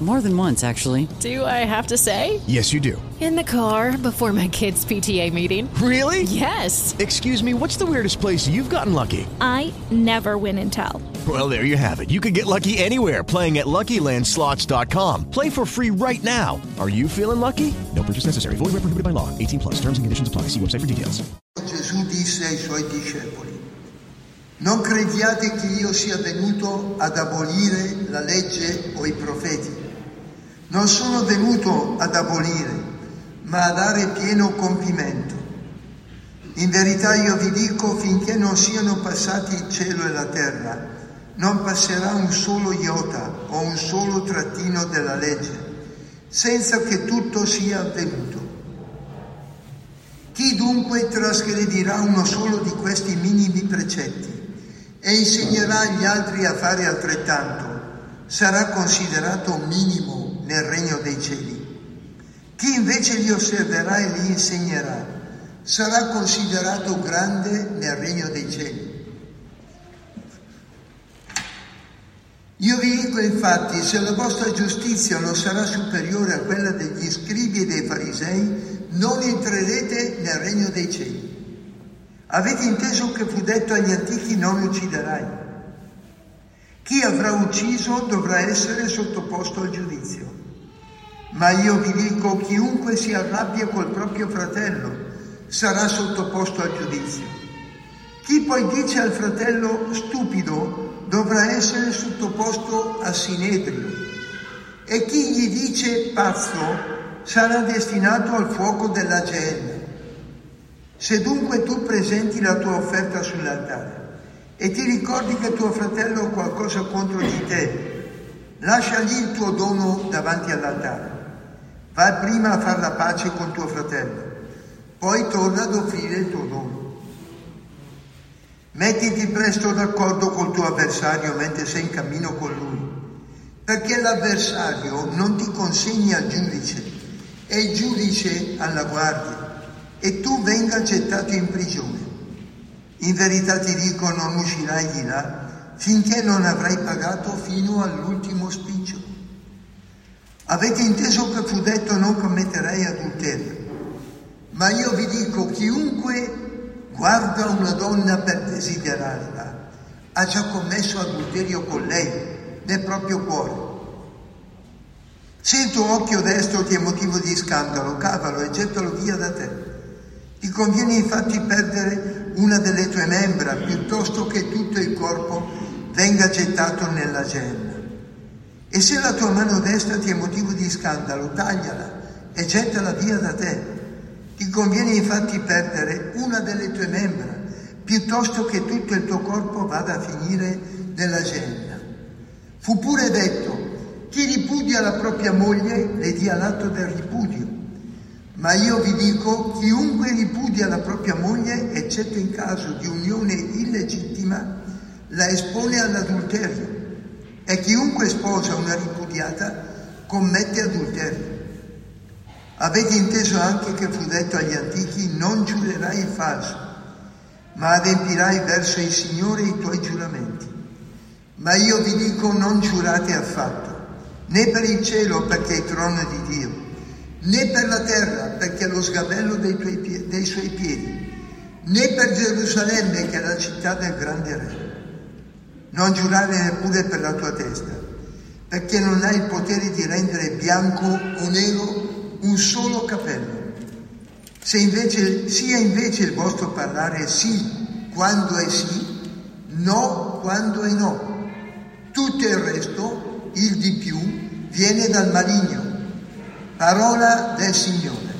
More than once, actually. Do I have to say? Yes, you do. In the car before my kids' PTA meeting. Really? Yes. Excuse me, what's the weirdest place you've gotten lucky? I never win and tell. Well, there you have it. You can get lucky anywhere playing at LuckyLandSlots.com. Play for free right now. Are you feeling lucky? No purchase necessary. Void where prohibited by law. 18 plus. Terms and conditions apply. See website for details. Gesù disse ai suoi discepoli, non crediate che io sia venuto ad abolire la legge o i profeti. Non sono venuto ad abolire, ma a dare pieno compimento. In verità io vi dico, finché non siano passati il cielo e la terra, non passerà un solo iota o un solo trattino della legge, senza che tutto sia avvenuto. Chi dunque trasgredirà uno solo di questi minimi precetti e insegnerà agli altri a fare altrettanto, sarà considerato minimo nel regno dei cieli. Chi invece li osserverà e li insegnerà, sarà considerato grande nel regno dei cieli. Io vi dico infatti, se la vostra giustizia non sarà superiore a quella degli scribi e dei farisei, non entrerete nel regno dei cieli. Avete inteso che fu detto agli antichi non ucciderai. Chi avrà ucciso dovrà essere sottoposto al giudizio. Ma io vi dico, chiunque si arrabbia col proprio fratello sarà sottoposto al giudizio. Chi poi dice al fratello stupido dovrà essere sottoposto a sinedrio e chi gli dice pazzo sarà destinato al fuoco della gemme. Se dunque tu presenti la tua offerta sull'altare e ti ricordi che tuo fratello ha qualcosa contro di te, lascia lì il tuo dono davanti all'altare. Vai prima a fare la pace con tuo fratello, poi torna ad offrire il tuo dono. Mettiti presto d'accordo col tuo avversario mentre sei in cammino con lui, perché l'avversario non ti consegna al giudice e il giudice alla guardia e tu venga gettato in prigione. In verità ti dico non uscirai di là finché non avrai pagato fino all'ultimo spiccio. Avete inteso che fu detto non commetterei adulterio, ma io vi dico chiunque guarda una donna per desiderarla, ha già commesso adulterio con lei nel proprio cuore. Se il tuo occhio destro ti è motivo di scandalo, cavalo e gettalo via da te. Ti conviene infatti perdere una delle tue membra piuttosto che tutto il corpo venga gettato nella genna. E se la tua mano destra ti è motivo di scandalo, tagliala e gettala via da te. Ti conviene infatti perdere una delle tue membra piuttosto che tutto il tuo corpo vada a finire nella genna. Fu pure detto, chi ripudia la propria moglie le dia l'atto del ripudio. Ma io vi dico, chiunque ripudia la propria moglie, eccetto in caso di unione illegittima, la espone all'adulterio. E chiunque sposa una ripudiata commette adulterio. Avete inteso anche che fu detto agli antichi non giurerai il falso, ma adempirai verso il Signore i tuoi giuramenti. Ma io vi dico non giurate affatto, né per il cielo perché è il trono di Dio, né per la terra perché è lo sgabello dei, pie- dei suoi piedi, né per Gerusalemme che è la città del grande re. Non giurare neppure per la tua testa, perché non hai il potere di rendere bianco o nero un solo capello. Se invece, sia invece il vostro parlare sì quando è sì, no quando è no. Tutto il resto, il di più, viene dal maligno. Parola del Signore.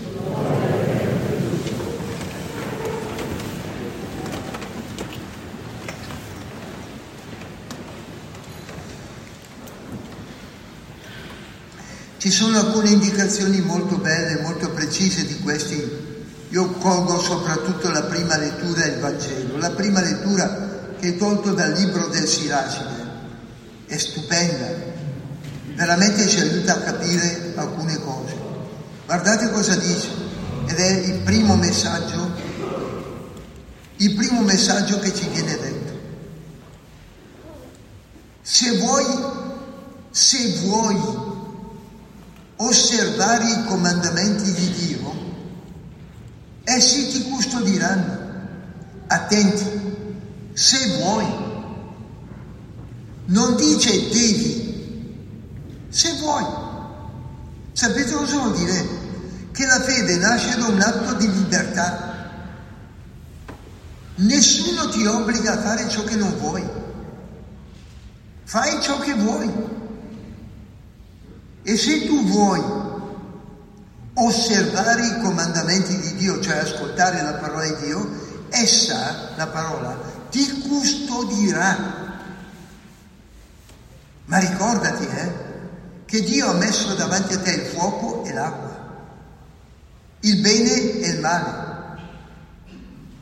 Ci sono alcune indicazioni molto belle, molto precise di questi. Io colgo soprattutto la prima lettura del Vangelo. La prima lettura che è tolto dal libro del Siracide è stupenda, veramente ci aiuta a capire alcune cose. Guardate cosa dice, ed è il primo messaggio il primo messaggio che ci viene detto. Se vuoi, se vuoi osservare i comandamenti di Dio, essi ti custodiranno. Attenti, se vuoi. Non dice devi, se vuoi. Sapete cosa vuol dire? Che la fede nasce da un atto di libertà. Nessuno ti obbliga a fare ciò che non vuoi. Fai ciò che vuoi. E se tu vuoi osservare i comandamenti di Dio, cioè ascoltare la parola di Dio, essa, la parola, ti custodirà. Ma ricordati, eh, che Dio ha messo davanti a te il fuoco e l'acqua, il bene e il male,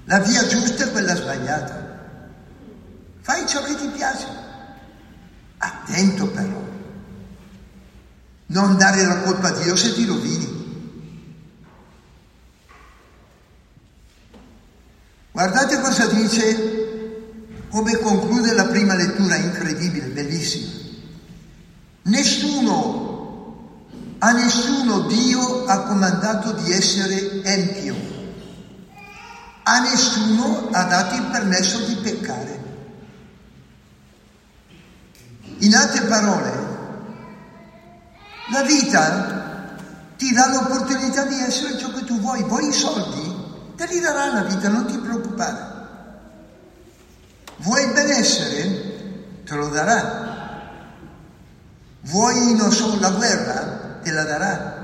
la via giusta e quella sbagliata. Fai ciò che ti piace. Attento però. Non dare la colpa a Dio se ti rovini. Guardate cosa dice, come conclude la prima lettura, incredibile, bellissima. Nessuno, a nessuno Dio ha comandato di essere empio, a nessuno ha dato il permesso di peccare. In altre parole, la vita ti dà l'opportunità di essere ciò che tu vuoi. Vuoi i soldi? Te li darà la vita, non ti preoccupare. Vuoi il benessere? Te lo darà. Vuoi, non so, la guerra? Te la darà.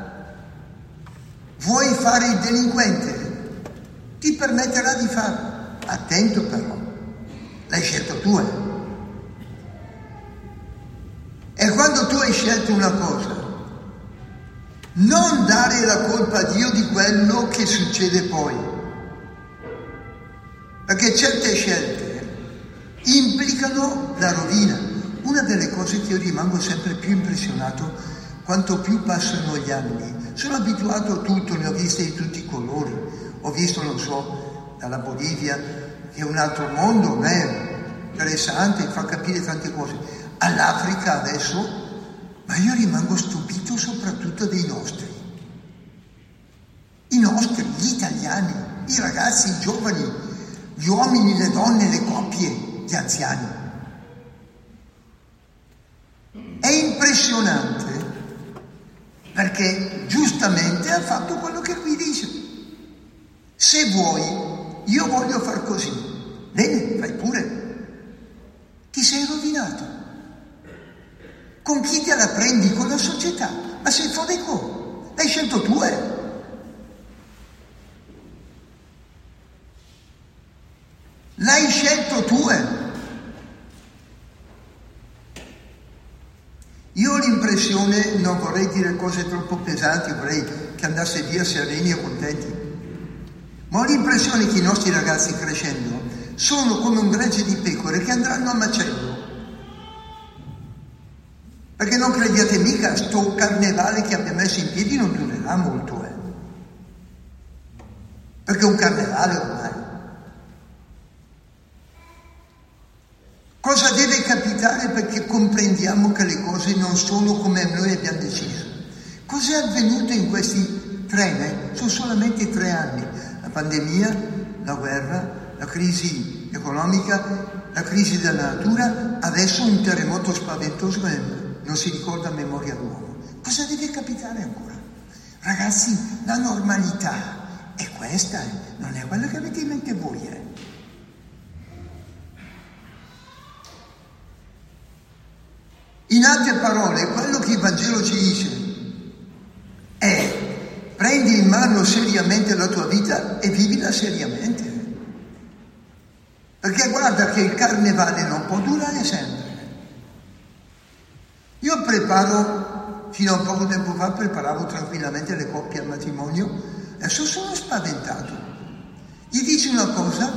Vuoi fare il delinquente? Ti permetterà di farlo. Attento però, l'hai scelto tu. Eh? E quando tu hai scelto una cosa, non dare la colpa a Dio di quello che succede poi. Perché certe scelte implicano la rovina. Una delle cose che io rimango sempre più impressionato quanto più passano gli anni. Sono abituato a tutto, ne ho viste di tutti i colori. Ho visto, non so, dalla Bolivia, che è un altro mondo, è interessante, fa capire tante cose. All'Africa adesso, ma io rimango stupito soprattutto dei nostri. I nostri, gli italiani, i ragazzi, i giovani, gli uomini, le donne, le coppie, gli anziani. È impressionante perché giustamente ha fatto quello che qui dice. Se vuoi, io voglio far così. Bene, fai pure. Ti sei rovinato. Con chi te la prendi? Con la società. Ma sei fuori con. L'hai scelto tu, eh? L'hai scelto tu. Eh? Io ho l'impressione, non vorrei dire cose troppo pesanti, vorrei che andasse via sereni e contenti, ma ho l'impressione che i nostri ragazzi crescendo sono come un gregge di pecore che andranno a macello. Perché non crediate mica, sto carnevale che abbiamo messo in piedi non durerà molto, eh. Perché un carnevale ormai. Cosa deve capitare perché comprendiamo che le cose non sono come noi abbiamo deciso? Cos'è avvenuto in questi tre anni? Sono solamente tre anni. La pandemia, la guerra, la crisi economica, la crisi della natura, adesso un terremoto spaventoso che non si ricorda a memoria d'uomo. Cosa deve capitare ancora? Ragazzi, la normalità è questa, non è quella che avete in mente voi. Eh? In altre parole, quello che il Vangelo ci dice è prendi in mano seriamente la tua vita e vivila seriamente. Perché guarda che il carnevale non può durare sempre. Io preparo, fino a poco tempo fa, preparavo tranquillamente le coppie al matrimonio, adesso sono spaventato. Gli dici una cosa,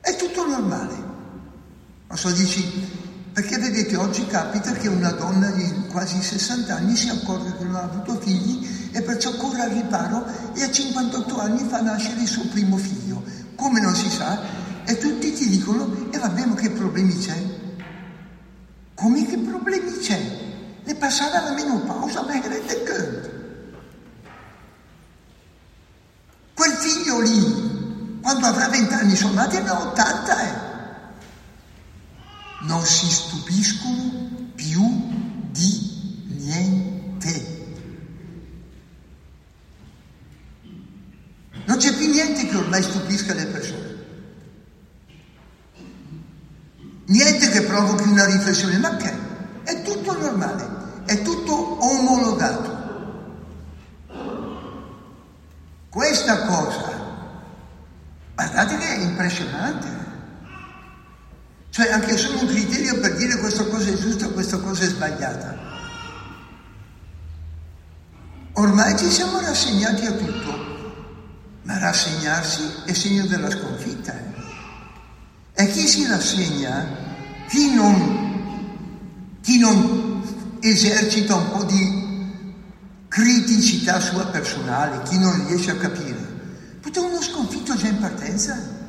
è tutto normale. Ma so dici, Perché vedete, oggi capita che una donna di quasi 60 anni si accorge che non ha avuto figli e perciò corre al riparo e a 58 anni fa nascere il suo primo figlio. Come non si sa, e tutti ti dicono, e vabbè, ma che problemi c'è? Come che problemi c'è? Le passava la menopausa, ma rende conto. Quel figlio lì, quando avrà 20 anni, sono nati ne 80, eh. Non si stupiscono più di niente. Non c'è più niente che ormai stupisca le persone. Niente che provochi una riflessione, ma che? È tutto normale, è tutto omologato. Questa cosa, guardate che è impressionante. Anche solo un criterio per dire questa cosa è giusta questa cosa è sbagliata. Ormai ci siamo rassegnati a tutto, ma rassegnarsi è segno della sconfitta. Eh? E chi si rassegna, chi non, chi non esercita un po' di criticità sua personale, chi non riesce a capire, potete uno sconfitto già in partenza.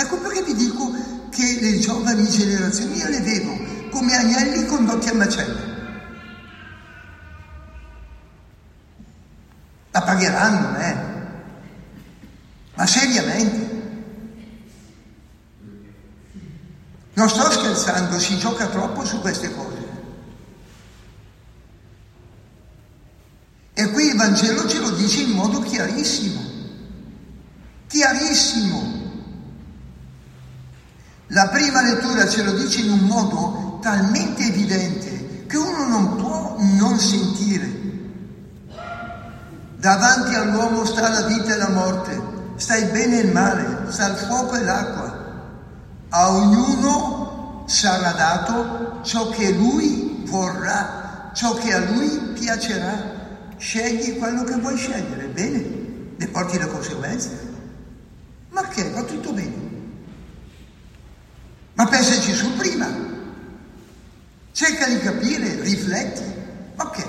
Ecco perché vi dico che le giovani generazioni io le vedo come agnelli condotti a macello. La pagheranno, eh? Ma seriamente. Non sto scherzando, si gioca troppo su queste cose. E qui il Vangelo ce lo dice in modo chiarissimo, chiarissimo. La prima lettura ce lo dice in un modo talmente evidente che uno non può non sentire. Davanti all'uomo sta la vita e la morte, sta il bene e il male, sta il fuoco e l'acqua. A ognuno sarà dato ciò che lui vorrà, ciò che a lui piacerà. Scegli quello che vuoi scegliere, bene, ne porti le conseguenze. Ma che? Va tutto bene. Ma pensaci su prima. Cerca di capire, rifletti. Che?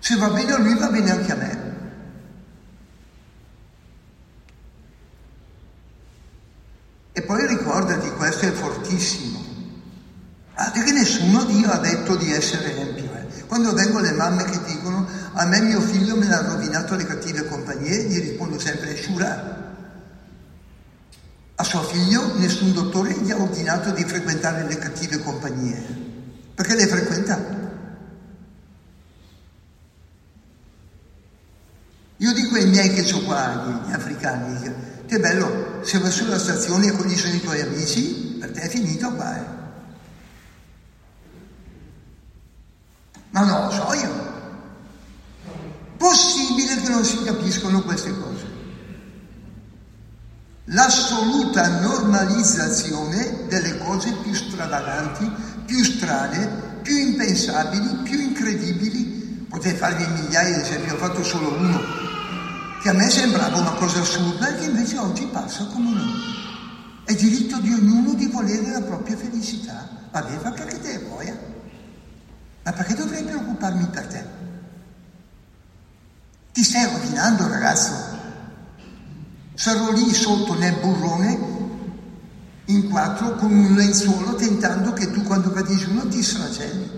Se va bene a lui va bene anche a me. E poi ricordati, questo è fortissimo. Guardate che nessuno Dio ha detto di essere empio. Eh. Quando vengono le mamme che dicono a me mio figlio me l'ha rovinato le cattive compagnie, gli rispondo sempre Shura. A suo figlio nessun dottore gli ha ordinato di frequentare le cattive compagnie, perché le frequenta. Io dico ai miei che ho qua, gli africani, che è bello, se vai sulla stazione e quelli sono i tuoi amici, per te è finito qua. Eh. Ma lo so io. Possibile che non si capiscono queste cose. L'assoluta normalizzazione delle cose più stravaganti, più strane, più impensabili, più incredibili. Potete farvi migliaia di esempi, ho fatto solo uno, che a me sembrava una cosa assurda e che invece oggi passa come no. È diritto di ognuno di volere la propria felicità. Vabbè, fa che te vuoi. Eh? Ma perché dovrei preoccuparmi per te? Ti stai rovinando, ragazzo. Sarò lì sotto nel burrone, in quattro, con un lenzuolo, tentando che tu quando cadi giù non ti sfracelli.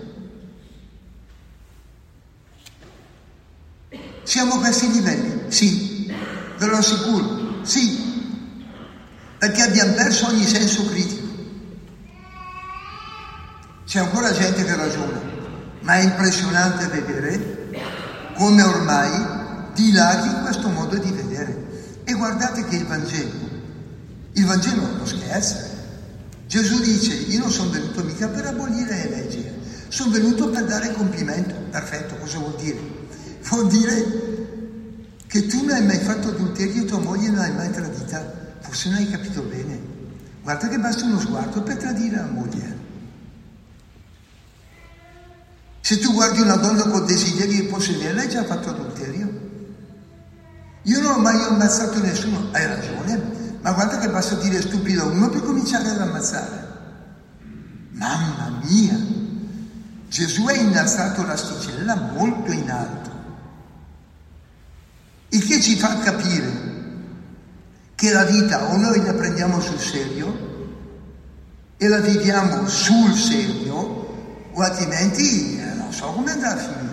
Siamo a questi livelli? Sì, ve lo assicuro, sì, perché abbiamo perso ogni senso critico. C'è ancora gente che ragiona, ma è impressionante vedere come ormai dilaghi questo modo di vedere. E guardate che il Vangelo, il Vangelo non scherza. Gesù dice, io non sono venuto mica per abolire le leggi, sono venuto per dare complimento. Perfetto, cosa vuol dire? Vuol dire che tu non hai mai fatto adulterio e tua moglie non l'hai mai tradita. Forse non hai capito bene. Guarda che basta uno sguardo per tradire la moglie. Se tu guardi una donna con desiderio di possederla, hai già fatto adulterio. Io non ho mai ammazzato nessuno, hai ragione, ma guarda che basta dire stupido a uno per cominciare ad ammazzare. Mamma mia! Gesù ha innalzato l'asticella molto in alto, il che ci fa capire che la vita o noi la prendiamo sul serio e la viviamo sul serio o altrimenti eh, non so come andrà a finire.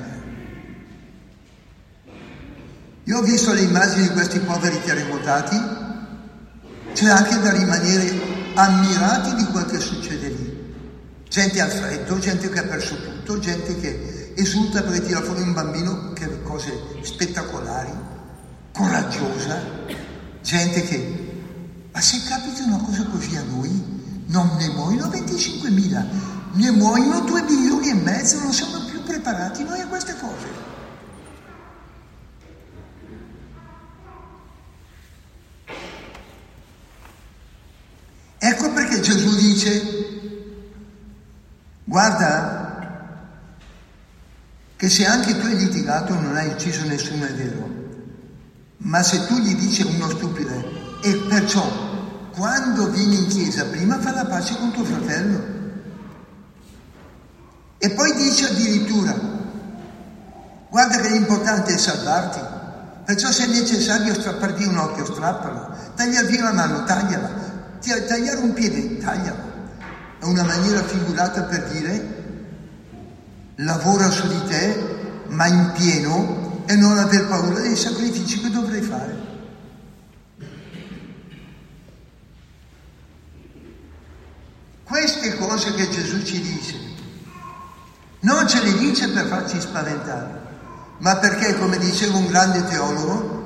Io ho visto le immagini di questi poveri terremotati, c'è anche da rimanere ammirati di quel che succede lì. Gente al freddo, gente che ha perso tutto, gente che esulta perché tira fuori un bambino, che cose spettacolari, coraggiosa, gente che... Ma se capita una cosa così a noi, non ne muoiono 25.000, ne muoiono 2 milioni e mezzo, non siamo più preparati noi a queste cose. Ecco perché Gesù dice, guarda che se anche tu hai litigato non hai ucciso nessuno è vero, ma se tu gli dici uno stupido e perciò quando vieni in chiesa prima fa la pace con tuo fratello e poi dice addirittura, guarda che l'importante è salvarti, perciò se è necessario strapparti un occhio strappalo, tagliarti la mano, tagliala, tagliare un piede, taglialo. È una maniera figurata per dire lavora su di te, ma in pieno, e non aver paura dei sacrifici che dovrai fare. Queste cose che Gesù ci dice, non ce le dice per farci spaventare, ma perché, come diceva un grande teologo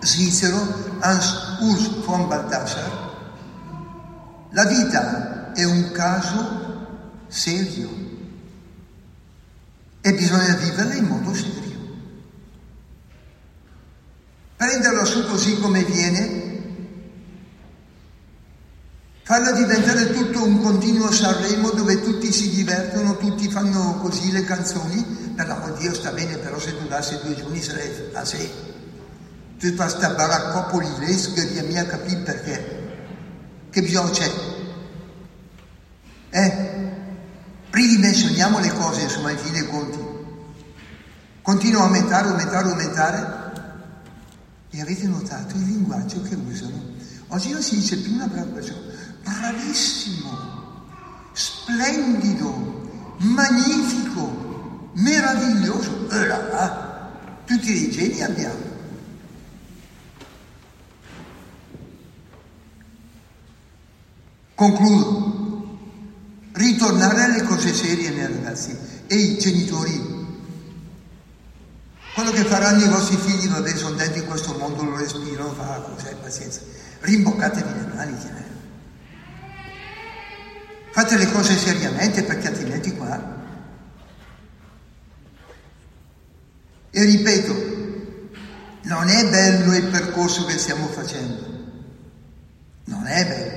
svizzero, Hans Urs von Balthasar, la vita è un caso serio e bisogna viverla in modo serio. Prenderla su così come viene, farla diventare tutto un continuo Sanremo dove tutti si divertono, tutti fanno così le canzoni, per l'amor di Dio sta bene, però se durasse due giorni sarebbe a sé. Tutta questa baraccopoli lesca di mia capì perché. Che bisogno c'è? Eh? Ridimensioniamo le cose, insomma, in fin dei conti. Continuano a aumentare, aumentare, aumentare. E avete notato il linguaggio che usano? Oggi non si dice più una brava persona, bravissimo, splendido, magnifico, meraviglioso. E là, tutti i geni abbiamo. Concludo. Ritornare alle cose serie, miei ragazzi. E i genitori. Quello che faranno i vostri figli, vabbè, sono dentro in questo mondo, lo respirano, fa cos'è, pazienza. Rimboccatevi le maniche. Eh. Fate le cose seriamente perché altrimenti qua. E ripeto, non è bello il percorso che stiamo facendo. Non è bello.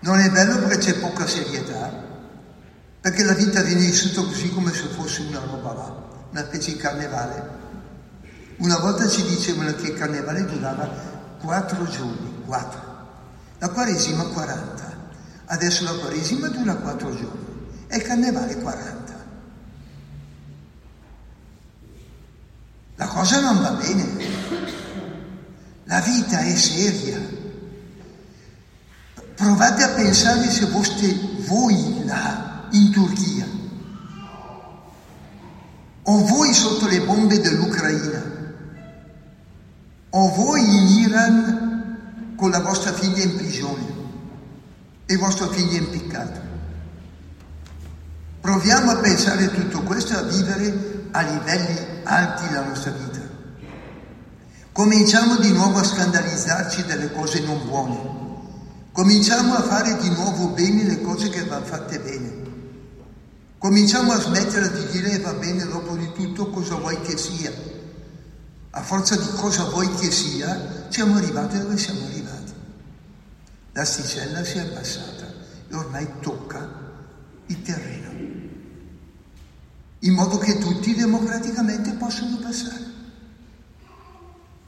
Non è bello perché c'è poca serietà, perché la vita viene vissuta così come se fosse una roba là, una specie di carnevale. Una volta ci dicevano che il carnevale durava quattro giorni, quattro. La Quaresima 40. Adesso la Quaresima dura quattro giorni e il carnevale 40. La cosa non va bene. La vita è seria. Provate a pensare se foste voi là in Turchia o voi sotto le bombe dell'Ucraina o voi in Iran con la vostra figlia in prigione e vostro figlio impiccato. Proviamo a pensare tutto questo e a vivere a livelli alti la nostra vita. Cominciamo di nuovo a scandalizzarci delle cose non buone Cominciamo a fare di nuovo bene le cose che vanno fatte bene. Cominciamo a smettere di dire va bene dopo di tutto cosa vuoi che sia. A forza di cosa vuoi che sia, siamo arrivati dove siamo arrivati. L'asticella si è abbassata e ormai tocca il terreno. In modo che tutti democraticamente possano passare.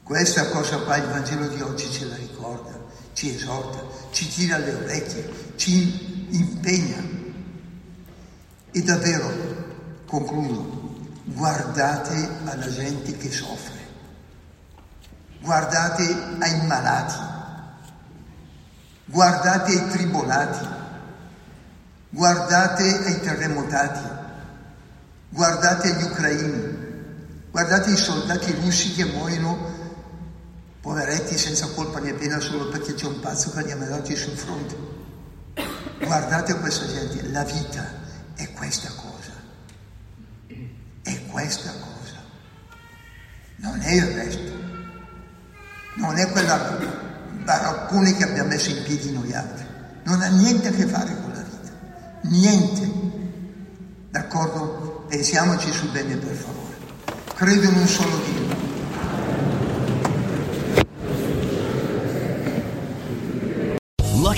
Questa cosa qua il Vangelo di oggi ce la ricorda ci esorta, ci tira le orecchie, ci impegna. E davvero, concludo, guardate alla gente che soffre, guardate ai malati, guardate ai tribolati, guardate ai terremotati, guardate agli ucraini, guardate i soldati russi che muoiono poveretti senza colpa né pena solo perché c'è un pazzo che li ha mandati sul fronte. Guardate questa gente, la vita è questa cosa, è questa cosa, non è il resto, non è quella baraccone che abbiamo messo in piedi noi altri, non ha niente a che fare con la vita, niente, d'accordo? Pensiamoci su bene per favore, credo in un solo Dio.